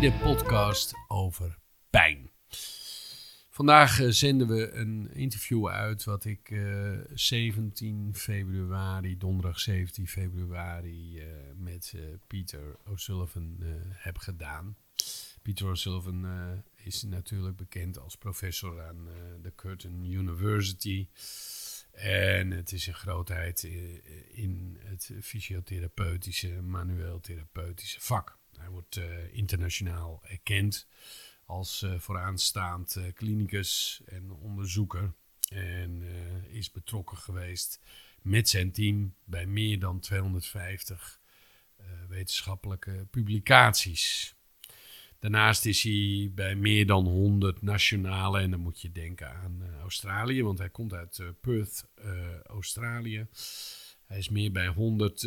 tweede podcast over pijn. Vandaag uh, zenden we een interview uit wat ik uh, 17 februari, donderdag 17 februari, met Pieter O'Sullivan heb gedaan. Pieter O'Sullivan is natuurlijk bekend als professor aan de Curtin University. En het is een grootheid in het fysiotherapeutische, manueel therapeutische vak. Hij wordt uh, internationaal erkend als uh, vooraanstaand klinicus en onderzoeker. En is betrokken geweest met zijn team bij meer dan 250 wetenschappelijke publicaties. Daarnaast is hij bij meer dan 100 nationale, en dan moet je denken aan Australië, want hij komt uit Perth, Australië. Hij is meer bij 100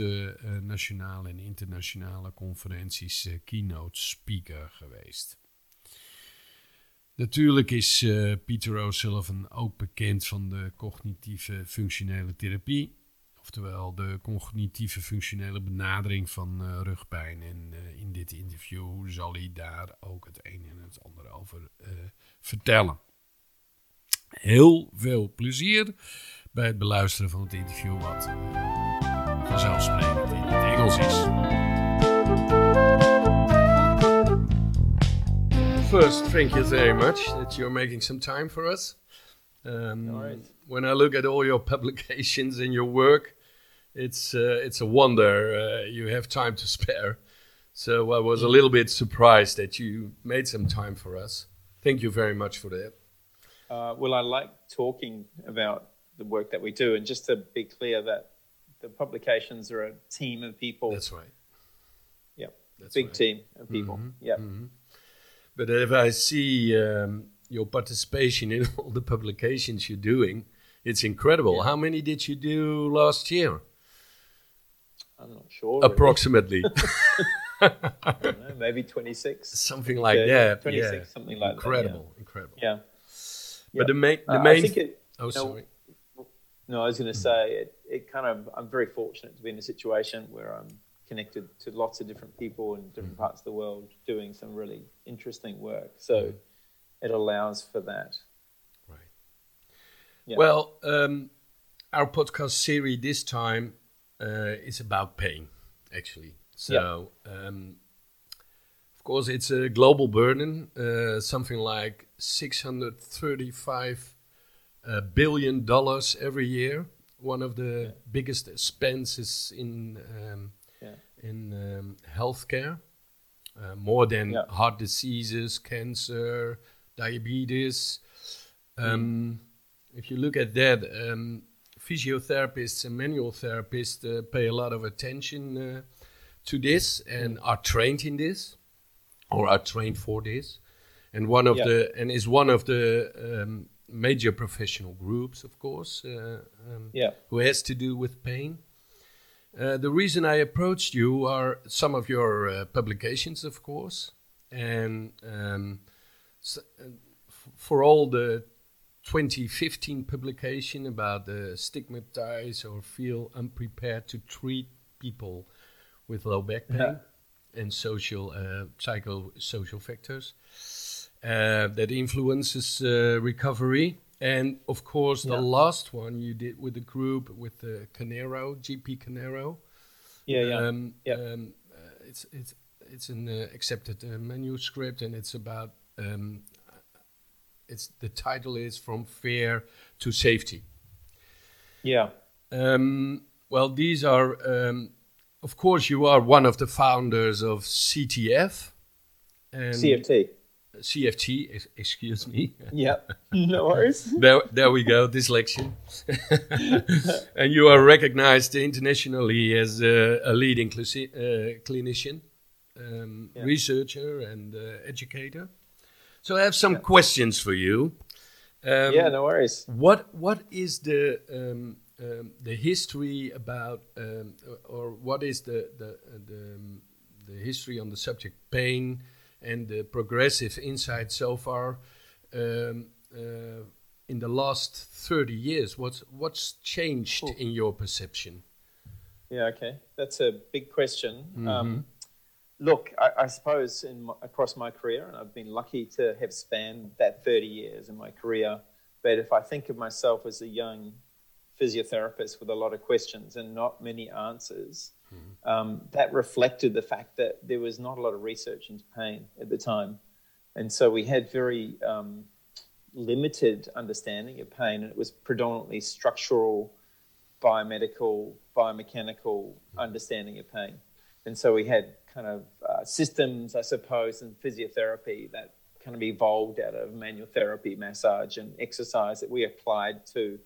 nationale en internationale conferenties keynote speaker geweest. Natuurlijk is Peter O'Sullivan ook bekend van de cognitieve functionele therapie. Oftewel de cognitieve functionele benadering van uh, rugpijn. En uh, in dit interview zal hij daar ook het een en het ander over uh, vertellen. Heel veel plezier bij het beluisteren van het interview, wat vanzelfsprekend in het Engels is. First, thank you very much that you're making some time for us. Um, right. When I look at all your publications and your work, it's uh, it's a wonder uh, you have time to spare. So I was a little bit surprised that you made some time for us. Thank you very much for that. Uh, well, I like talking about the work that we do, and just to be clear that the publications are a team of people. That's right. Yeah, That's big right. team of people. Mhm, Yeah. mhm. But if I see um, your participation in all the publications you're doing, it's incredible. Yeah. How many did you do last year? I'm not sure. really. Approximately. I don't know, maybe 26. Something like Yeah, that. 26, yeah. something like that, incredible, incredible. Yeah. But the main, the Uh, main. it, oh, no, sorry. No, I was going to say it, it kind of, I'm very fortunate to be in a situation where I'm connected to lots of different people in different parts of the world doing some really interesting work. So it allows for that. Right. Yeah. Well, um, our podcast series this time uh, is about pain, actually. So, um, of course, it's a global burden, uh, something like 635 uh, billion dollars every year. One of the Yeah. biggest expenses in um, Yeah. in um, healthcare. Uh, more than Yeah. heart diseases, cancer, diabetes. Um, If you look at that, um, physiotherapists and manual therapists uh, pay a lot of attention uh, to this and are trained in this, or are trained for this. And one of the and is one of the um, major professional groups, of course, uh, um, Yeah. who has to do with pain. Uh, the reason I approached you are some of your uh, publications, of course, and um, s- uh, f- for all the 2015 publication about the stigmatize or feel unprepared to treat people with low back pain Yeah. and social uh, psychosocial factors uh, that influences uh, recovery. And of course, the Yeah. last one you did with the group with the Caneiro, GP Caneiro. Yeah, yeah. Um, Yep. um, uh, it's it's it's an uh, accepted uh, manuscript, and it's about um, it's the title is from fear to safety. yeah. Um, well, these are, um, of course, you are one of the founders of CTF and CFT. CFT. Excuse me. Yeah. no worries. there, there we go, dyslexia. and you are recognized internationally as uh, a leading uh, clinician, um, Yeah. researcher, and uh, educator. So I have some Yeah. questions for you. Um, yeah, no worries. What What is the um, um, the history about, um, or what is the the the, um, the history on the subject pain and the progressive insight so far um, uh, in the last thirty years? What's What's changed in your perception? Yeah, okay. That's a big question. Mm-hmm. Um, look, I, I suppose in my, across my career, and I've been lucky to have spanned that 30 years in my career. But if I think of myself as a young physiotherapist with a lot of questions and not many answers, mm-hmm. um, that reflected the fact that there was not a lot of research into pain at the time. And so we had very um, limited understanding of pain, and it was predominantly structural, biomedical, biomechanical mm-hmm. understanding of pain. And so we had kind of uh, systems, I suppose, and physiotherapy that kind of evolved out of manual therapy, massage, and exercise that we applied to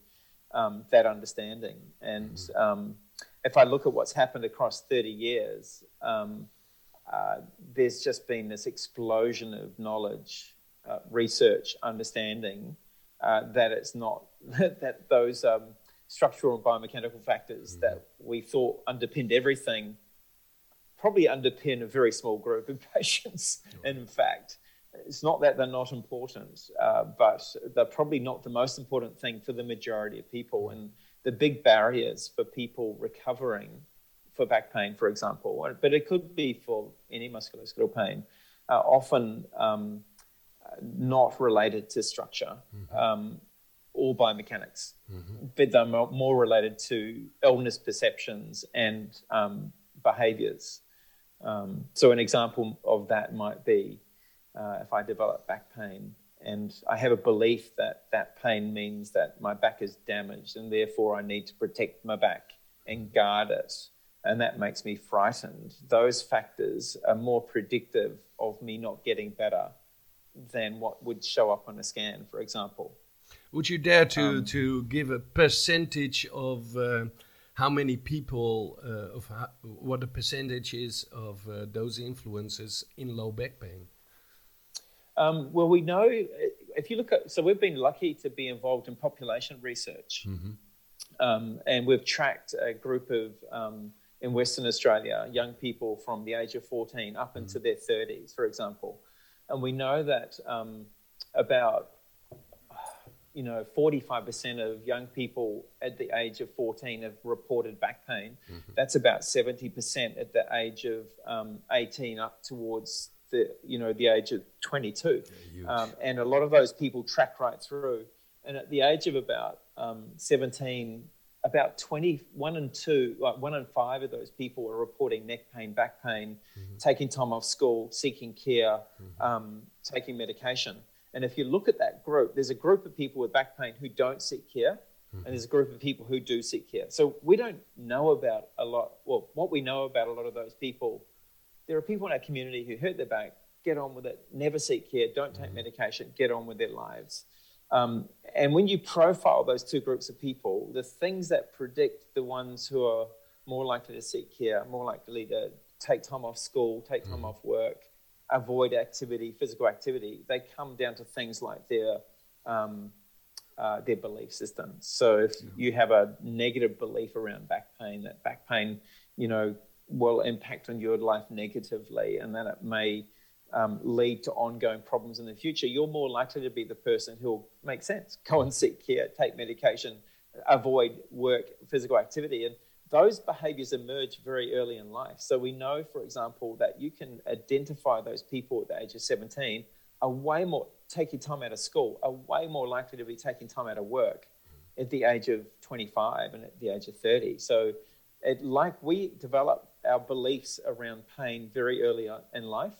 um, that understanding. And mm-hmm. um, if I look at what's happened across 30 years, um, uh, there's just been this explosion of knowledge, uh, research, understanding uh, that it's not that those um, structural and biomechanical factors mm-hmm. that we thought underpinned everything probably underpin a very small group of patients. And in fact, it's not that they're not important, uh, but they're probably not the most important thing for the majority of people. And the big barriers for people recovering for back pain, for example, but it could be for any musculoskeletal pain, are often um, not related to structure mm-hmm. um, or biomechanics, mm-hmm. but they're more related to illness perceptions and um, behaviors. Um, so, an example of that might be uh, if I develop back pain and I have a belief that that pain means that my back is damaged and therefore I need to protect my back and guard it, and that makes me frightened. Those factors are more predictive of me not getting better than what would show up on a scan, for example. Would you dare to, um, to give a percentage of uh, how many people, uh, of how, what the percentage is of uh, those influences in low back pain? Um, well, we know if you look at, so we've been lucky to be involved in population research. Mm-hmm. Um, and we've tracked a group of, um, in Western Australia, young people from the age of 14 up mm-hmm. into their 30s, for example. And we know that um, about you know, 45% of young people at the age of 14 have reported back pain. Mm-hmm. That's about 70% at the age of um, 18 up towards the, you know, the age of 22. Yeah, um, and a lot of those people track right through. And at the age of about um, 17, about 21 and 2, like one in five of those people are reporting neck pain, back pain, mm-hmm. taking time off school, seeking care, mm-hmm. Um, taking medication. And if you look at that group, there's a group of people with back pain who don't seek care, mm-hmm. and there's a group of people who do seek care. So we don't know about a lot. Well, what we know about a lot of those people, there are people in our community who hurt their back, get on with it, never seek care, don't take mm-hmm. medication, get on with their lives. Um, and when you profile those two groups of people, the things that predict the ones who are more likely to seek care, more likely to take time off school, take time mm-hmm. off work, avoid activity, physical activity, they come down to things like their um, uh, their belief systems. So if yeah. you have a negative belief around back pain, that back pain, you know, will impact on your life negatively, and that it may um, lead to ongoing problems in the future, you're more likely to be the person who'll make sense, go and seek care, take medication, avoid work, physical activity, and those behaviors emerge very early in life. So we know, for example, that you can identify those people at the age of 17 are way more taking time out of school, are way more likely to be taking time out of work at the age of 25 and at the age of 30. So, it, like we develop our beliefs around pain very early in life,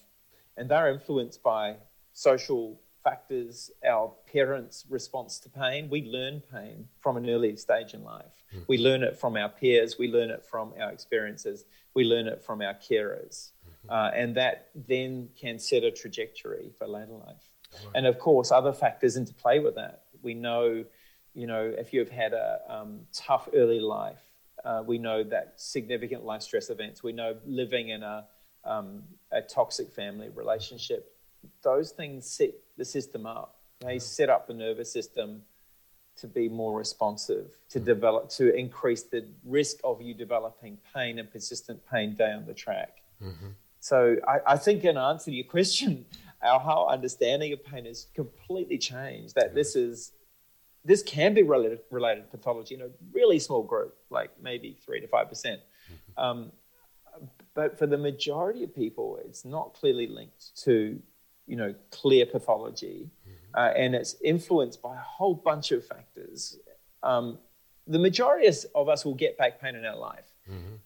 and they're influenced by social factors, our parents' response to pain. We learn pain from an early stage in life. Mm-hmm. We learn it from our peers, we learn it from our experiences, we learn it from our carers. Mm-hmm. Uh, and that then can set a trajectory for later life. Right. And of course, other factors interplay with that. We know, you know, if you've had a um, tough early life, uh, we know that significant life stress events, we know living in a, um, a toxic family relationship, those things set the system up. They set up the nervous system to be more responsive, to develop, to increase the risk of you developing pain and persistent pain down the track. Mm-hmm. So I, I, think in answer to your question, our whole understanding of pain has completely changed. That this is this can be related related pathology in a really small group, like maybe three to five percent. Mm-hmm. Um, but for the majority of people, it's not clearly linked to, you know, clear pathology, uh, and it's influenced by a whole bunch of factors. Um, the majority of us will get back pain in our life.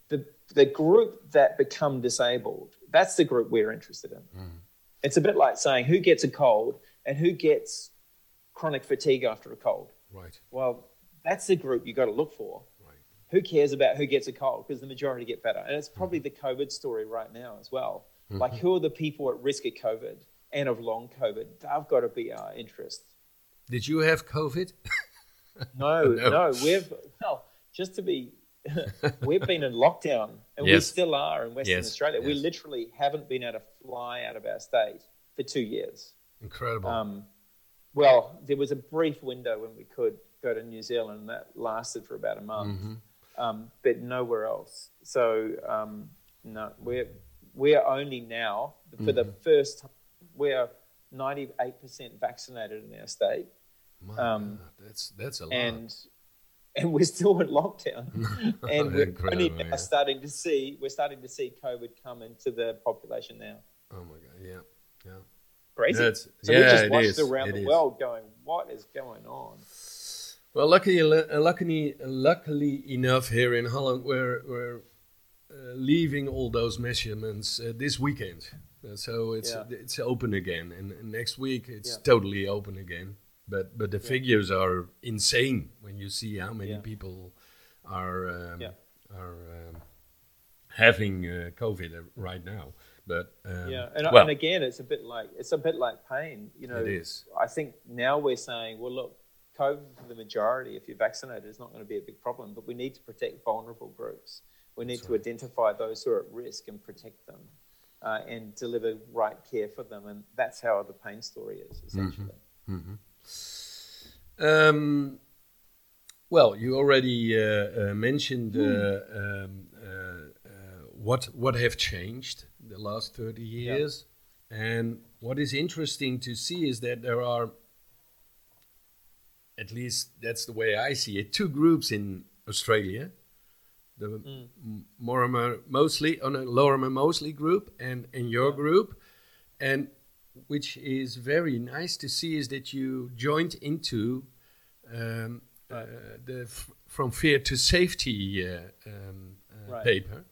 The the group that become disabled, that's the group we're interested in. It's a bit like saying who gets a cold and who gets chronic fatigue after a cold. Right. Well, that's the group you got to look for. Right. Who cares about who gets a cold? Because the majority get better. And it's probably the COVID story right now as well. Like, who are the people at risk of COVID and of long COVID? They've got to be our interest. Did you have COVID? No, No. no, we've, well, just to be, we've been in lockdown and we still are in Western Yes, Australia. We literally haven't been able to fly out of our state for two years. Incredible. Um, well, there was a brief window when we could go to New Zealand that lasted for about a month, Mm-hmm. um, but nowhere else. So um, no, we're we're only now for the Mm-hmm. first time we're ninety eight percent vaccinated in our state, My um, God, that's that's a lot. and and we're still in lockdown, and we're only now yeah. starting to see we're starting to see COVID come into the population now. oh my God. Yeah. Yeah. Crazy. So we yeah, just watched is. around It the is. world, going, "What is going on?" Well, luckily, luckily, luckily enough, here in Holland, we're we're uh, leaving all those measurements uh, this weekend. Uh, so it's Yeah. it's open again, and, and next week it's Yeah. totally open again. But but the Yeah. figures are insane when you see how many people are um, are um, having uh, COVID uh, right now. But um, yeah, and, well, and again, it's a bit like it's a bit like pain. You know, It is. I think now we're saying, well, look, COVID for the majority, if you're vaccinated, is not going to be a big problem. But we need to protect vulnerable groups. We need That's to identify those who are at risk and protect them, uh, and deliver right care for them. And that's how the pain story is essentially. Um, well, you already uh, uh, mentioned uh, um, uh, uh, what what have changed the last thirty years, and what is interesting to see is that there are, at least that's the way I see it, two groups in Australia. The M- Mortimer Moseley, on a Lorimer Moseley group, and and your group, and which is very nice to see is that you joined into um, uh, the from fear to safety uh, um, uh, Right. paper.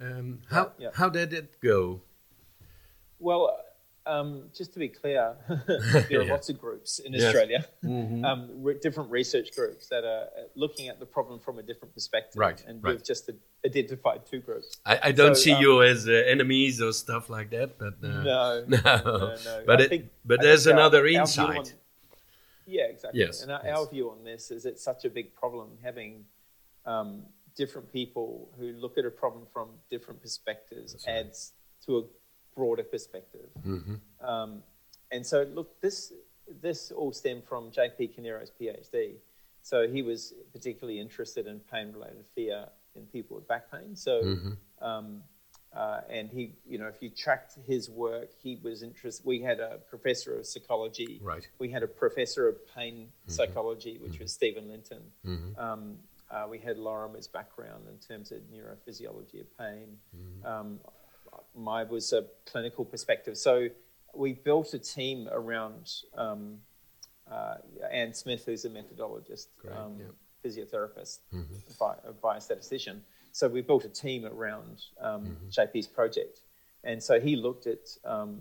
Um, how yeah. how did it go? Well, um, just to be clear, there are Yeah. lots of groups in Yes. Australia, Mhm. um, re- different research groups that are uh, looking at the problem from a different perspective. Right, And right. we've just identified two groups. I, I don't So, see um, you as uh, enemies or stuff like that, but uh, no, no, no, no. But I it, think- but there's our- another our insight. on- yeah, exactly. Yes, And our, yes. our view on this is it's such a big problem having um, different people who look at a problem from different perspectives right. adds to a broader perspective. Mhm. Um, and so, look, this this all stemmed from J.P. Caneiro's PhD. So he was particularly interested in pain-related fear in people with back pain. So, Mhm. um, uh, and he, you know, if you tracked his work, he was interested. We had a professor of psychology. Right. We had a professor of pain psychology, which was Steven Linton. Mhm. Um, uh, we had Lorimer's background in terms of neurophysiology of pain. Um, mine was a clinical perspective. So we built a team around um, uh, Anne Smith, who's a methodologist, Great, um, yeah. physiotherapist, Mhm. bi- a biostatistician. So we built a team around um, JP's project. And so he looked at um,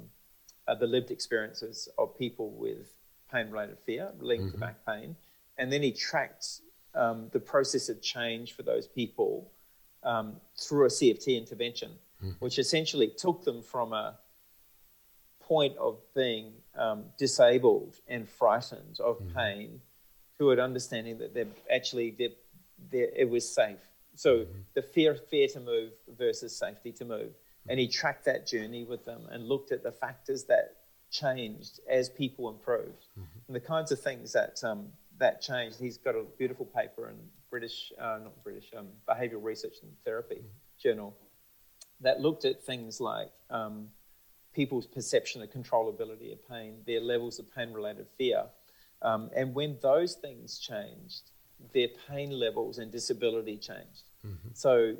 uh, the lived experiences of people with pain related fear linked to back pain. And then he tracked um, the process of change for those people um, through a CFT intervention, which essentially took them from a point of being um, disabled and frightened of pain to an understanding that they're actually they're, they're, it was safe. So the fear fear to move versus safety to move, and he tracked that journey with them and looked at the factors that changed as people improved, and the kinds of things that um, that changed. He's got a beautiful paper in British, uh, not British, um, Behavioural Research and Therapy Journal that looked at things like um, people's perception of controllability of pain, their levels of pain related fear. Um, and when those things changed, their pain levels and disability changed. So,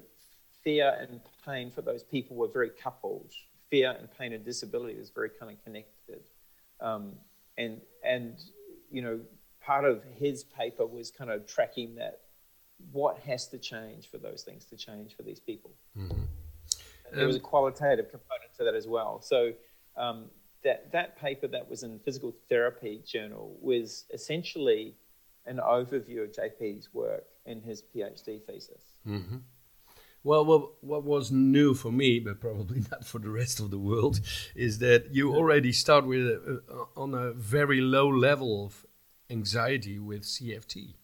fear and pain for those people were very coupled. Fear and pain and disability was very kind of connected. Um, and, and, you know, part of his paper was kind of tracking that what has to change for those things to change for these people. Mm-hmm. There was a um, qualitative component to that as well. So um, that that paper that was in Physical Therapy Journal was essentially an overview of JP's work in his PhD thesis. Mm-hmm. Well, what, what was new for me, but probably not for the rest of the world, is that you already start with a, a, on a very low level of anxiety with CFT.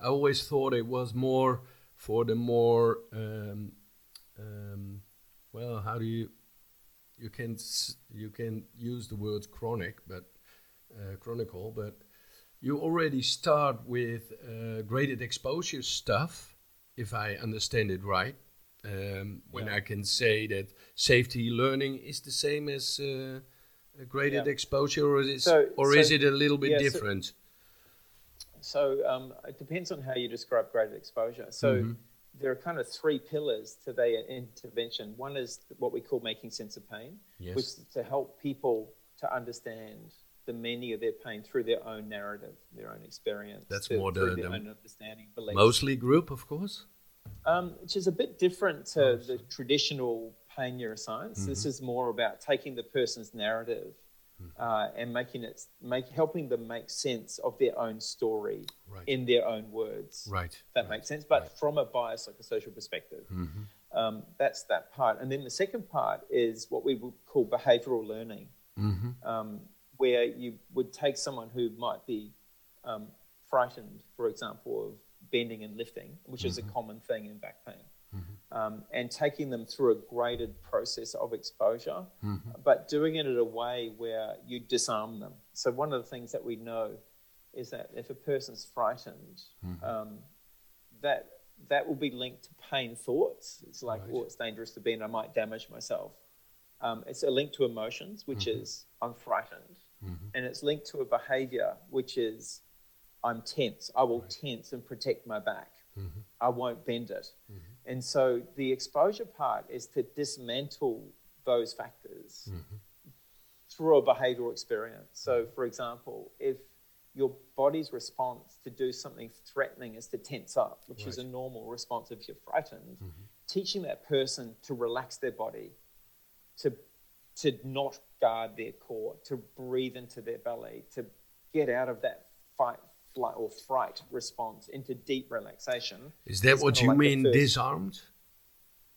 I always thought it was more for the more um, um, well, how do you you can you can use the word chronic, but uh, chronicle, but you already start with uh, graded exposure stuff, if I understand it right. Um, when yeah. I can say that safety learning is the same as uh, graded yeah. exposure, or is it, so, or so, is it a little bit yeah, different? So, so um, it depends on how you describe graded exposure. So mm-hmm. there are kind of three pillars to the intervention. One is what we call making sense of pain, yes. which is to help people to understand the meaning of their pain through their own narrative, their own experience. That's more the, the understanding, beliefs. Mostly group, of course. Um, which is a bit different to the traditional pain neuroscience. Mm-hmm. This is more about taking the person's narrative uh, and making it make helping them make sense of their own story right. in their own words. Right. That right. makes sense, but right. from a biopsychosocial perspective. Mm-hmm. Um, that's that part, and then the second part is what we would call behavioural learning, mm-hmm. um, where you would take someone who might be um, frightened, for example, of bending and lifting, which mm-hmm. is a mm-hmm. common thing in back pain. Um, and taking them through a graded process of exposure, mm-hmm. but doing it in a way where you disarm them. So, one of the things that we know is that if a person's frightened, mm-hmm. um, that that will be linked to pain thoughts. It's like, right. oh, it's dangerous to bend, I might damage myself. Um, it's a link to emotions, which mm-hmm. is I'm frightened, mm-hmm. and it's linked to a behavior, which is I'm tense. I will right. tense and protect my back. Mm-hmm. I won't bend it. And so the exposure part is to dismantle those factors mm-hmm. through a behavioral experience. So, for example, if your body's response to do something threatening is to tense up, which right. is a normal response if you're frightened, mm-hmm. teaching that person to relax their body, to, to not guard their core, to breathe into their belly, to get out of that fight, flight or fright response into deep relaxation. Is that what you like mean, disarmed?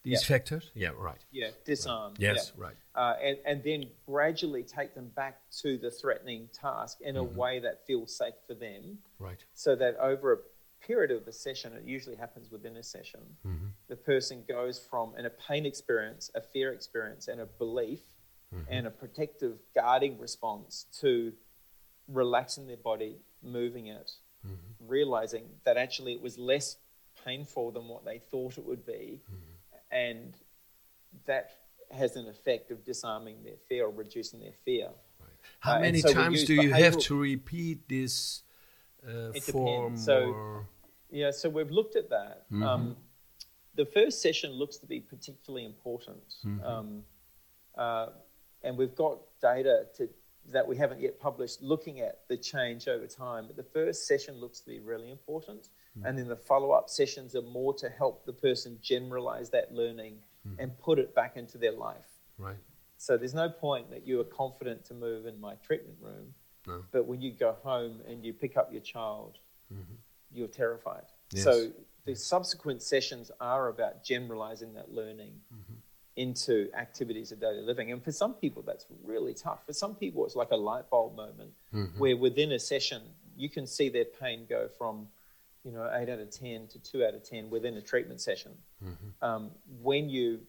These yeah. factors? Yeah, right. Yeah, disarmed. Right. Yes, yeah. right. Uh, and, and then gradually take them back to the threatening task in mm-hmm. a way that feels safe for them. Right. So that over a period of the session, it usually happens within a session, mm-hmm. the person goes from in a pain experience, a fear experience, and a belief mm-hmm. and a protective guarding response to relaxing their body moving it, mm-hmm. realizing that actually it was less painful than what they thought it would be, mm-hmm. and that has an effect of disarming their fear or reducing their fear. Right. How uh, many so times do you have to repeat this uh, form? So, or... yeah, so we've looked at that. Mm-hmm. Um, the first session looks to be particularly important. Mm-hmm. Um, uh, and we've got data to that we haven't yet published looking at the change over time. But the first session looks to be really important. Mm. And then the follow up sessions are more to help the person generalize that learning mm. and put it back into their life. Right. So there's no point that you are confident to move in my treatment room. No. But when you go home and you pick up your child, mm-hmm. you're terrified. Yes. So the subsequent sessions are about generalizing that learning. Mm-hmm into activities of daily living. And for some people, that's really tough. For some people, it's like a light bulb moment mm-hmm. where within a session, you can see their pain go from, you know, 8 out of 10 to 2 out of 10 within a treatment session. Mm-hmm. Um, when you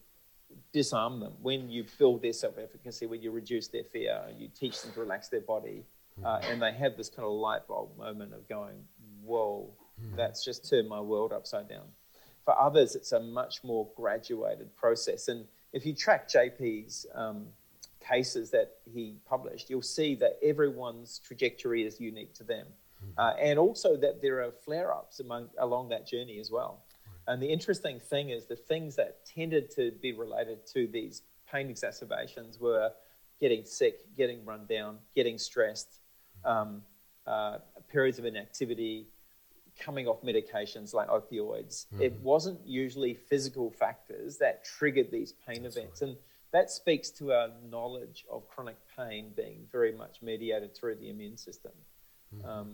disarm them, when you build their self efficacy, when you reduce their fear, you teach them to relax their body, uh, mm-hmm. uh, and they have this kind of light bulb moment of going, whoa, mm-hmm. that's just turned my world upside down. For others, it's a much more graduated process. And if you track JP's um, cases that he published, you'll see that everyone's trajectory is unique to them. Mm-hmm. Uh, and also that there are flare ups along that journey as well. And the interesting thing is the things that tended to be related to these pain exacerbations were getting sick, getting run down, getting stressed, um, uh, periods of inactivity, coming off medications like opioids. Mm-hmm. It wasn't usually physical factors that triggered these pain That's events. Right. And that speaks to our knowledge of chronic pain being very much mediated through the immune system. Mm-hmm. Um,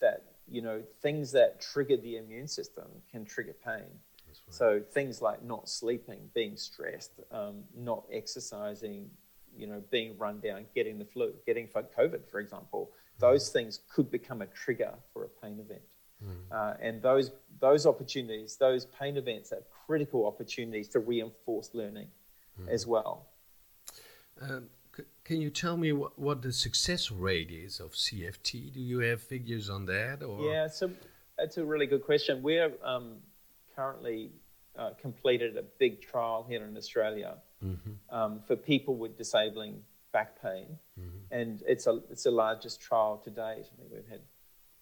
that, you know, things that trigger the immune system can trigger pain. Right. So things like not sleeping, being stressed, um, not exercising, you know, being run down, getting the flu, getting COVID, for example, those things could become a trigger for a pain event. Mm. Uh, and those those opportunities, those pain events, are critical opportunities to reinforce learning mm. as well. Um, c- can you tell me what, what the success rate is of CFT? Do you have figures on that? Or? Yeah, so that's a really good question. We're um, currently uh, completed a big trial here in Australia mm-hmm. um, for people with disabling back pain, mm-hmm. and it's a it's the largest trial to date. I think we've had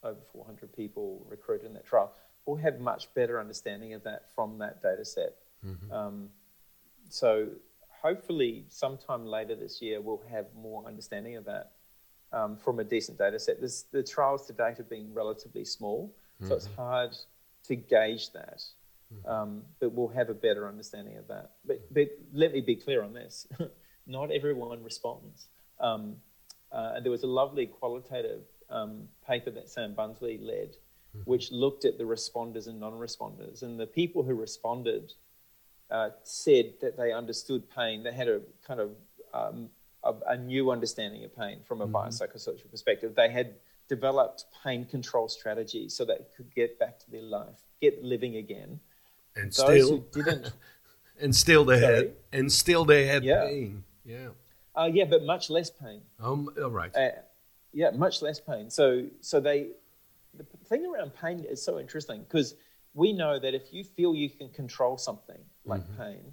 over 400 people recruited in that trial. We'll have much better understanding of that from that data set. Mm-hmm. Um, so hopefully, sometime later this year, we'll have more understanding of that um, from a decent data set. This, the trials to date have been relatively small, so it's mm-hmm. hard to gauge that. Mm-hmm. Um, but we'll have a better understanding of that. But, but let me be clear on this not everyone responds. Um, uh, and there was a lovely qualitative um, paper that Sam Bunzli led, mm-hmm. which looked at the responders and non responders. And the people who responded uh, said that they understood pain. They had a kind of um, a, a, new understanding of pain from a mm-hmm. biopsychosocial perspective. They had developed pain control strategies so that they could get back to their life, get living again. And Those still didn't. and still they Sorry. had. And still they had yeah. pain. Yeah. Uh, yeah, but much less pain. Um, all right. Uh, yeah, much less pain. So, so they, the thing around pain is so interesting because we know that if you feel you can control something like mm-hmm. pain,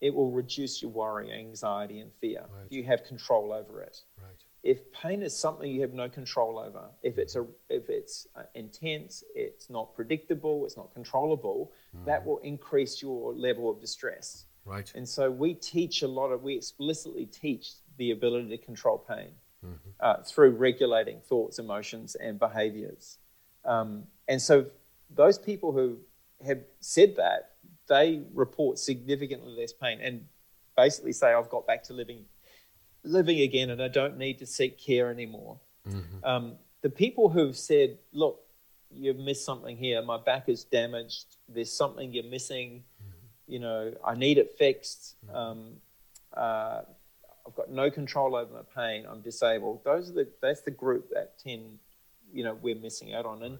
it will reduce your worry, anxiety, and fear. Right. You have control over it. Right. If pain is something you have no control over, if it's a, if it's uh, intense, it's not predictable, it's not controllable, mm. that will increase your level of distress. Right. And so we teach a lot of, we explicitly teach the ability to control pain mm-hmm. uh, through regulating thoughts, emotions, and behaviors. Um, and so those people who have said that, they report significantly less pain and basically say, I've got back to living living again and I don't need to seek care anymore. Mm-hmm. Um, the people who've said, look, you've missed something here, my back is damaged, there's something you're missing, you know, I need it fixed. Um, uh, I've got no control over my pain. I'm disabled. Those are the that's the group that tend, you know, we're missing out on. And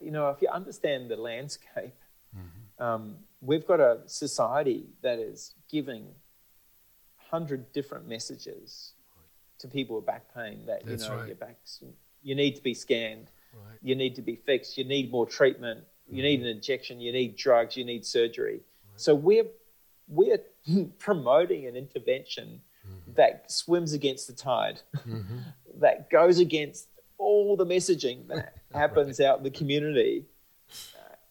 you know, if you understand the landscape, mm-hmm. um, we've got a society that is giving hundred different messages to people with back pain that that's you know right. your back's you need to be scanned, right. you need to be fixed, you need more treatment, mm-hmm. you need an injection, you need drugs, you need surgery so we're we're promoting an intervention mm-hmm. That swims against the tide, mm-hmm. that goes against all the messaging that happens right. out in the community.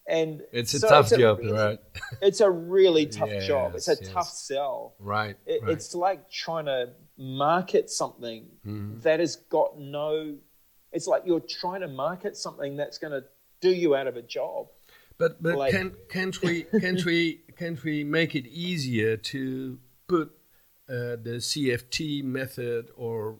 And it's a so tough it's a job, really, right? it's a really tough yes, job. It's a yes. tough sell. Right, it, right, It's like trying to market something mm-hmm. that has got no. It's like you're trying to market something that's going to do you out of a job. But but like, can can't we can't we can't we make it easier to put uh, the CFT method or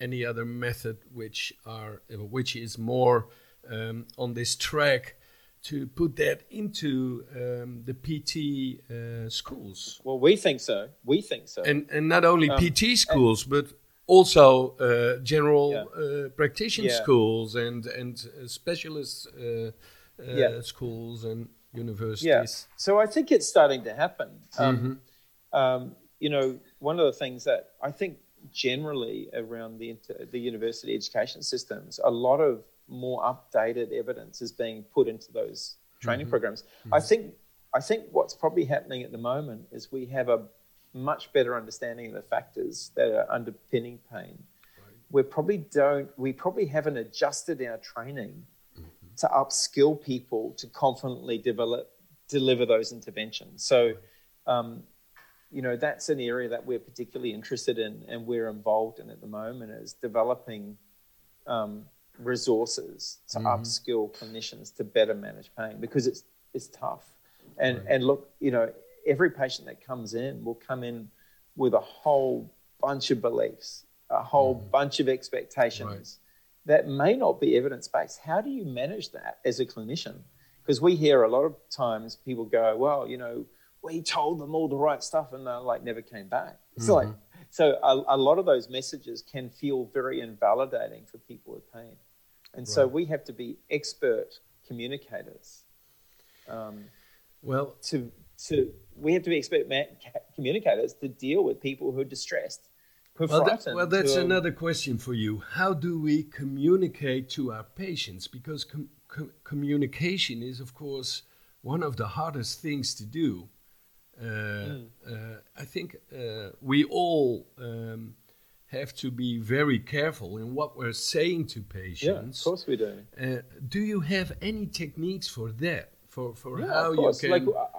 any other method which are which is more um, on this track to put that into um, the PT uh, schools? Well, we think so. We think so. And and not only um, PT schools, but also uh, general yeah. uh, practitioner yeah. schools and and uh, specialist uh, uh, yeah. schools and universities. Yeah. So I think it's starting to happen. Um, mm-hmm. um, you know, one of the things that I think generally around the the university education systems, a lot of more updated evidence is being put into those training mm-hmm. programs. Mm-hmm. I think I think what's probably happening at the moment is we have a much better understanding of the factors that are underpinning pain. Right. We probably don't. We probably haven't adjusted our training to upskill people to confidently develop deliver those interventions. So, um, you know, that's an area that we're particularly interested in and we're involved in at the moment is developing um, resources to mm-hmm. upskill clinicians to better manage pain because it's it's tough. And right. and look, you know, every patient that comes in will come in with a whole bunch of beliefs, a whole mm-hmm. bunch of expectations right. that may not be evidence based. How do you manage that as a clinician? Because we hear a lot of times people go, well, you know, we told them all the right stuff and they like never came back. It's mm-hmm. like so a, a, lot of those messages can feel very invalidating for people with pain, and right. so we have to be expert communicators. Um, well, to to we have to be expert communicators to deal with people who are distressed. Who are well, that, well, that's another question for you. How do we communicate to our patients? Because com- com- communication is, of course, one of the hardest things to do. Uh, mm. uh, I think uh, we all um, have to be very careful in what we're saying to patients. Yeah, of course we do. Uh, do you have any techniques for that? For for yeah, how you can like, uh,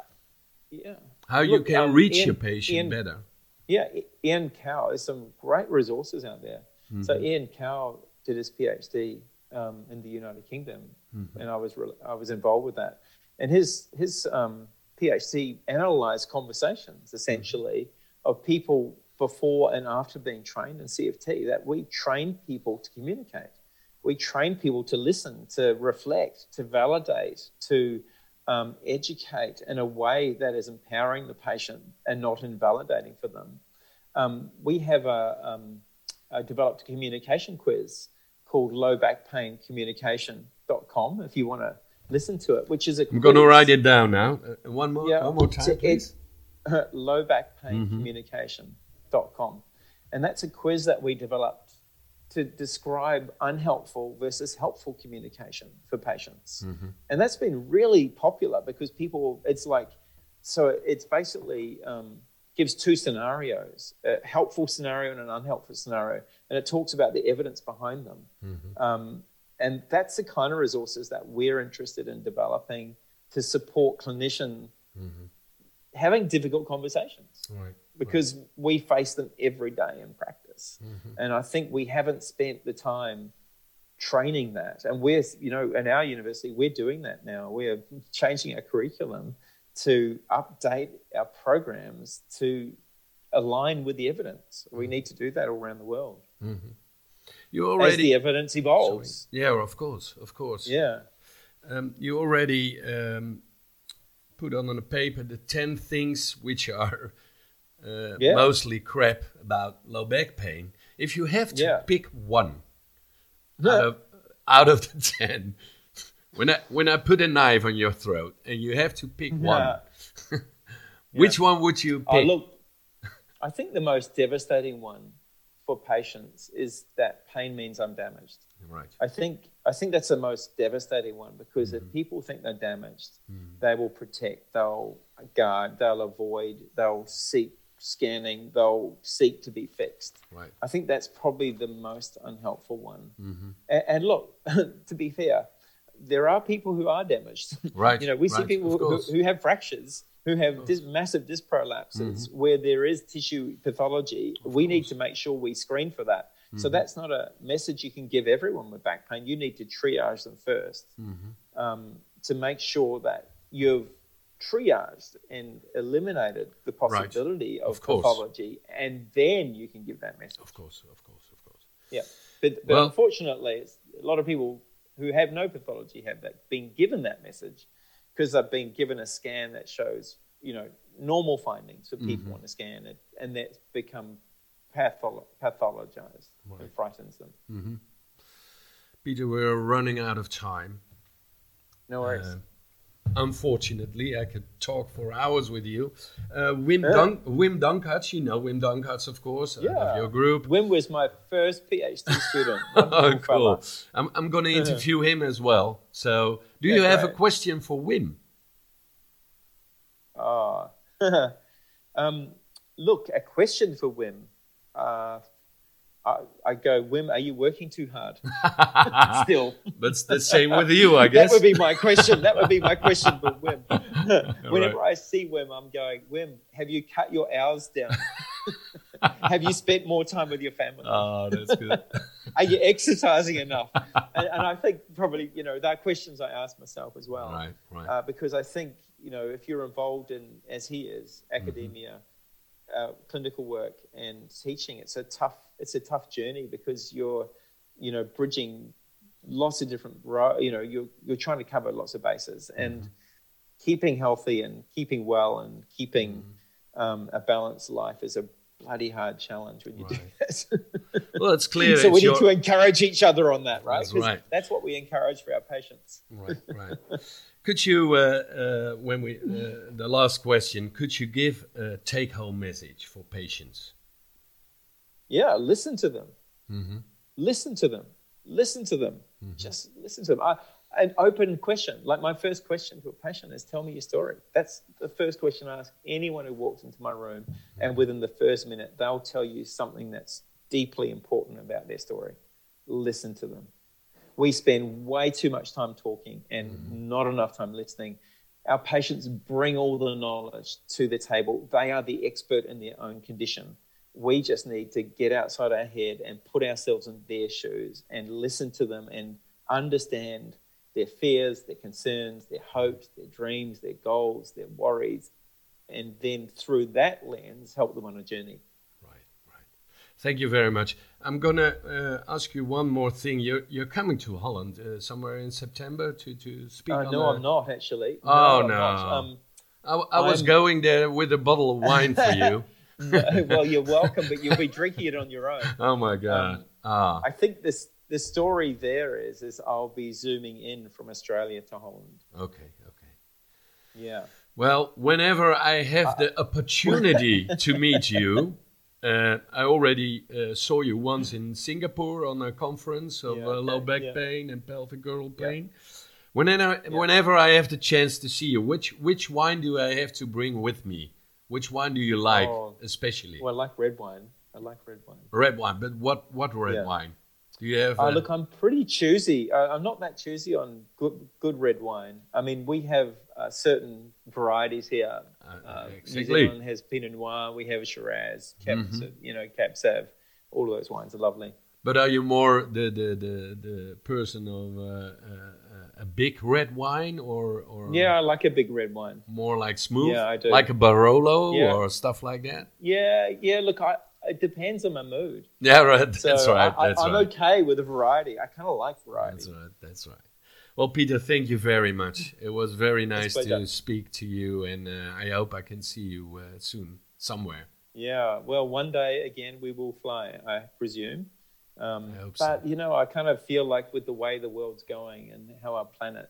yeah how Look, you can um, reach your patient better. Yeah, Ian Cow. There's some great resources out there. Mm-hmm. So Ian Cow did his PhD um, in the United Kingdom, mm-hmm. and I was re- I was involved with that. And his his um, PhD analyzed conversations essentially of people before and after being trained in CFT. That we train people to communicate, we train people to listen, to reflect, to validate, to um, educate in a way that is empowering the patient and not invalidating for them. Um, we have a, um, a, developed a communication quiz called low back pain communication.com if you want to listen to it, which is a I'm going to write it down now. Uh, one more, yeah, one more time, please. low back pain mm-hmm. communication.com. And that's a quiz that we developed to describe unhelpful versus helpful communication for patients. Mm-hmm. And that's been really popular because people, it's like, so it's basically um, gives two scenarios a helpful scenario and an unhelpful scenario. And it talks about the evidence behind them. Mm-hmm. Um, and that's the kind of resources that we're interested in developing to support clinician mm-hmm. having difficult conversations. Right, because right. we face them every day in practice. Mm-hmm. And I think we haven't spent the time training that. And we're, you know, in our university, we're doing that now. We're changing our curriculum to update our programs to align with the evidence. We need to do that all around the world. Mm-hmm. You already as the evidence evolves. Sorry. Yeah, of course, of course. Yeah. Um, you already um, put on a paper the ten things which are uh, yeah. mostly crap about low back pain. If you have to yeah. pick one out of, out of the ten, when I when I put a knife on your throat and you have to pick one, which one would you oh, pick? Oh, look, I think the most devastating one for patients is that pain means I'm damaged. Right. I think I think that's the most devastating one because mm-hmm. if people think they're damaged, mm-hmm. they will protect, they'll guard, they'll avoid, they'll seek scanning, they'll seek to be fixed. Right. I think that's probably the most unhelpful one. Mm-hmm. And, and, look, to be fair, there are people who are damaged. Right. you know, we right. see people who, who, have fractures, who have dis- massive disc prolapses, mm-hmm. where there is tissue pathology. Of we course. need to make sure we screen for that. Mm-hmm. So that's not a message you can give everyone with back pain. You need to triage them 1st mm-hmm. um, to make sure that you've triaged and eliminated the possibility right. of, of pathology, and then you can give that message. Of course, of course, of course. Yeah, but, but well, unfortunately, a lot of people who have no pathology have that been given that message because they've been given a scan that shows you know normal findings for people mm-hmm. on the scan, and, and that's become patholo- pathologized right. and frightens them. Mm-hmm. Peter, we're running out of time. No worries. Uh, unfortunately, I could talk for hours with you. Uh, Wim, yeah. Dun- Wim Dankaerts, you know Wim Dankaerts, of course, yeah. of your group. Wim was my first PhD student. oh, cool. I'm, I'm going to interview him as well. So, do yeah, you have great. a question for Wim? Ah, um, look, a question for Wim. Uh, I, I go, Wim, are you working too hard? Still. but it's the same with you, I guess. That would be my question. That would be my question for Wim. Whenever right. I see Wim, I'm going, Wim, have you cut your hours down? have you spent more time with your family? Oh, that's good. Are you exercising enough? And, and, I think probably, you know, that questions I ask myself as well. Right, right. Uh, because I think, you know, if you're involved in, as he is, academia, mm-hmm uh, clinical work and teaching. It's a tough it's a tough journey because you're you know bridging lots of different you know you're you're trying to cover lots of bases and mm-hmm. keeping healthy and keeping well and keeping mm-hmm. um, a balanced life is a bloody hard challenge when you right. do that. well, it's clear. so it's we need your... to encourage each other on that, right? That's right. That's what we encourage for our patients. Right, right. Could you, uh, uh, when we, uh, the last question, could you give a take home message for patients? Yeah, listen to them. Mm-hmm. Listen to them. Listen to them. Mm-hmm. Just listen to them. I, an open question, like my first question to a patient is, Tell me your story. That's the first question I ask anyone who walks into my room. And mm-hmm. within the first minute, they'll tell you something that's deeply important about their story. Listen to them we spend way too much time talking and mm-hmm. not enough time listening. Our patients bring all the knowledge to the table. They are the expert in their own condition. We just need to get outside our head and put ourselves in their shoes and listen to them and understand their fears, their concerns, their hopes, their dreams, their goals, their worries, and then through that lens, help them on a journey. Thank you very much. I'm gonna uh, ask you one more thing. You're you're coming to Holland uh, somewhere in September to to speak. Uh, no, i I'm not actually. Oh no. no. Um, I, I was going there with a bottle of wine for you. no, well, you're welcome, but you'll be drinking it on your own. Oh my god! Um, ah. I think this the story there is is I'll be zooming in from Australia to Holland. Okay. Okay. Yeah. Well, whenever I have uh, the opportunity to meet you, uh, I already uh, saw you once in Singapore on a conference of yeah, uh, low back yeah. pain and pelvic girdle pain. Yeah. Whenever, whenever I have the chance to see you, which which wine do I have to bring with me? Which wine do you like, oh, especially? Well, I like red wine. I like red wine. Red wine, but what what red wine? You have? Uh, look, I'm pretty choosy. Uh, I'm not that choosy on good good red wine. I mean, we have uh, certain varieties here. Uh, uh, exactly. New Zealand has Pinot Noir. We have Shiraz, Cap, mm-hmm. you know, Cab Sav. All of those wines are lovely. But are you more the the the, the person of uh, a big red wine or or? Yeah, I like a big red wine. More like smooth. Yeah, I do. Like a Barolo yeah. or stuff like that. Yeah, yeah. Look, I it depends on my mood. Yeah, right. That's right. That's I, am right. okay with a variety. I kind of like variety. That's right. That's right. Well, Peter, thank you very much. It was very nice to speak to you, and uh, I hope I can see you uh, soon somewhere. Yeah. Well, one day again we will fly, I presume. Um, I hope but so. you know, I kind of feel like with the way the world's going and how our planet,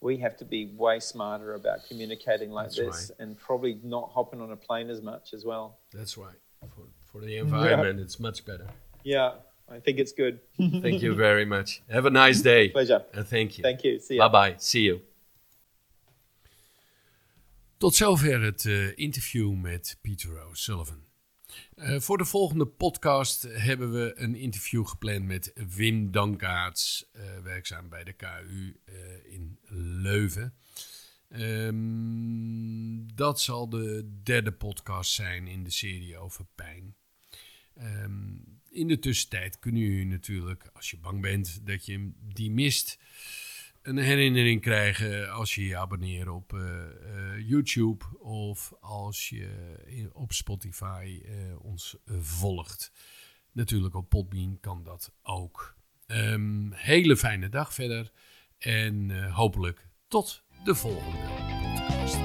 we have to be way smarter about communicating like That's this, right. and probably not hopping on a plane as much as well. That's right. For, for the environment, yeah. it's much better. Yeah, I think it's good. thank you very much. Have a nice day. Pleasure. And thank you. Thank you. See you. Bye bye. See you. Tot zover het uh, interview met Peter O'Sullivan. Uh, voor de volgende podcast hebben we een interview gepland met Wim Dankaerts, uh, werkzaam bij de KU in Leuven. Um, dat zal de derde podcast zijn in de serie over pijn. Ehm, in de tussentijd kun je natuurlijk, als je bang bent dat je die mist, een herinnering krijgen als je je abonneert op eh, eh, YouTube of als je op Spotify eh, ons volgt. Natuurlijk op Podbean kan dat ook. Ehm, hele fijne dag verder en hopelijk tot de volgende podcast.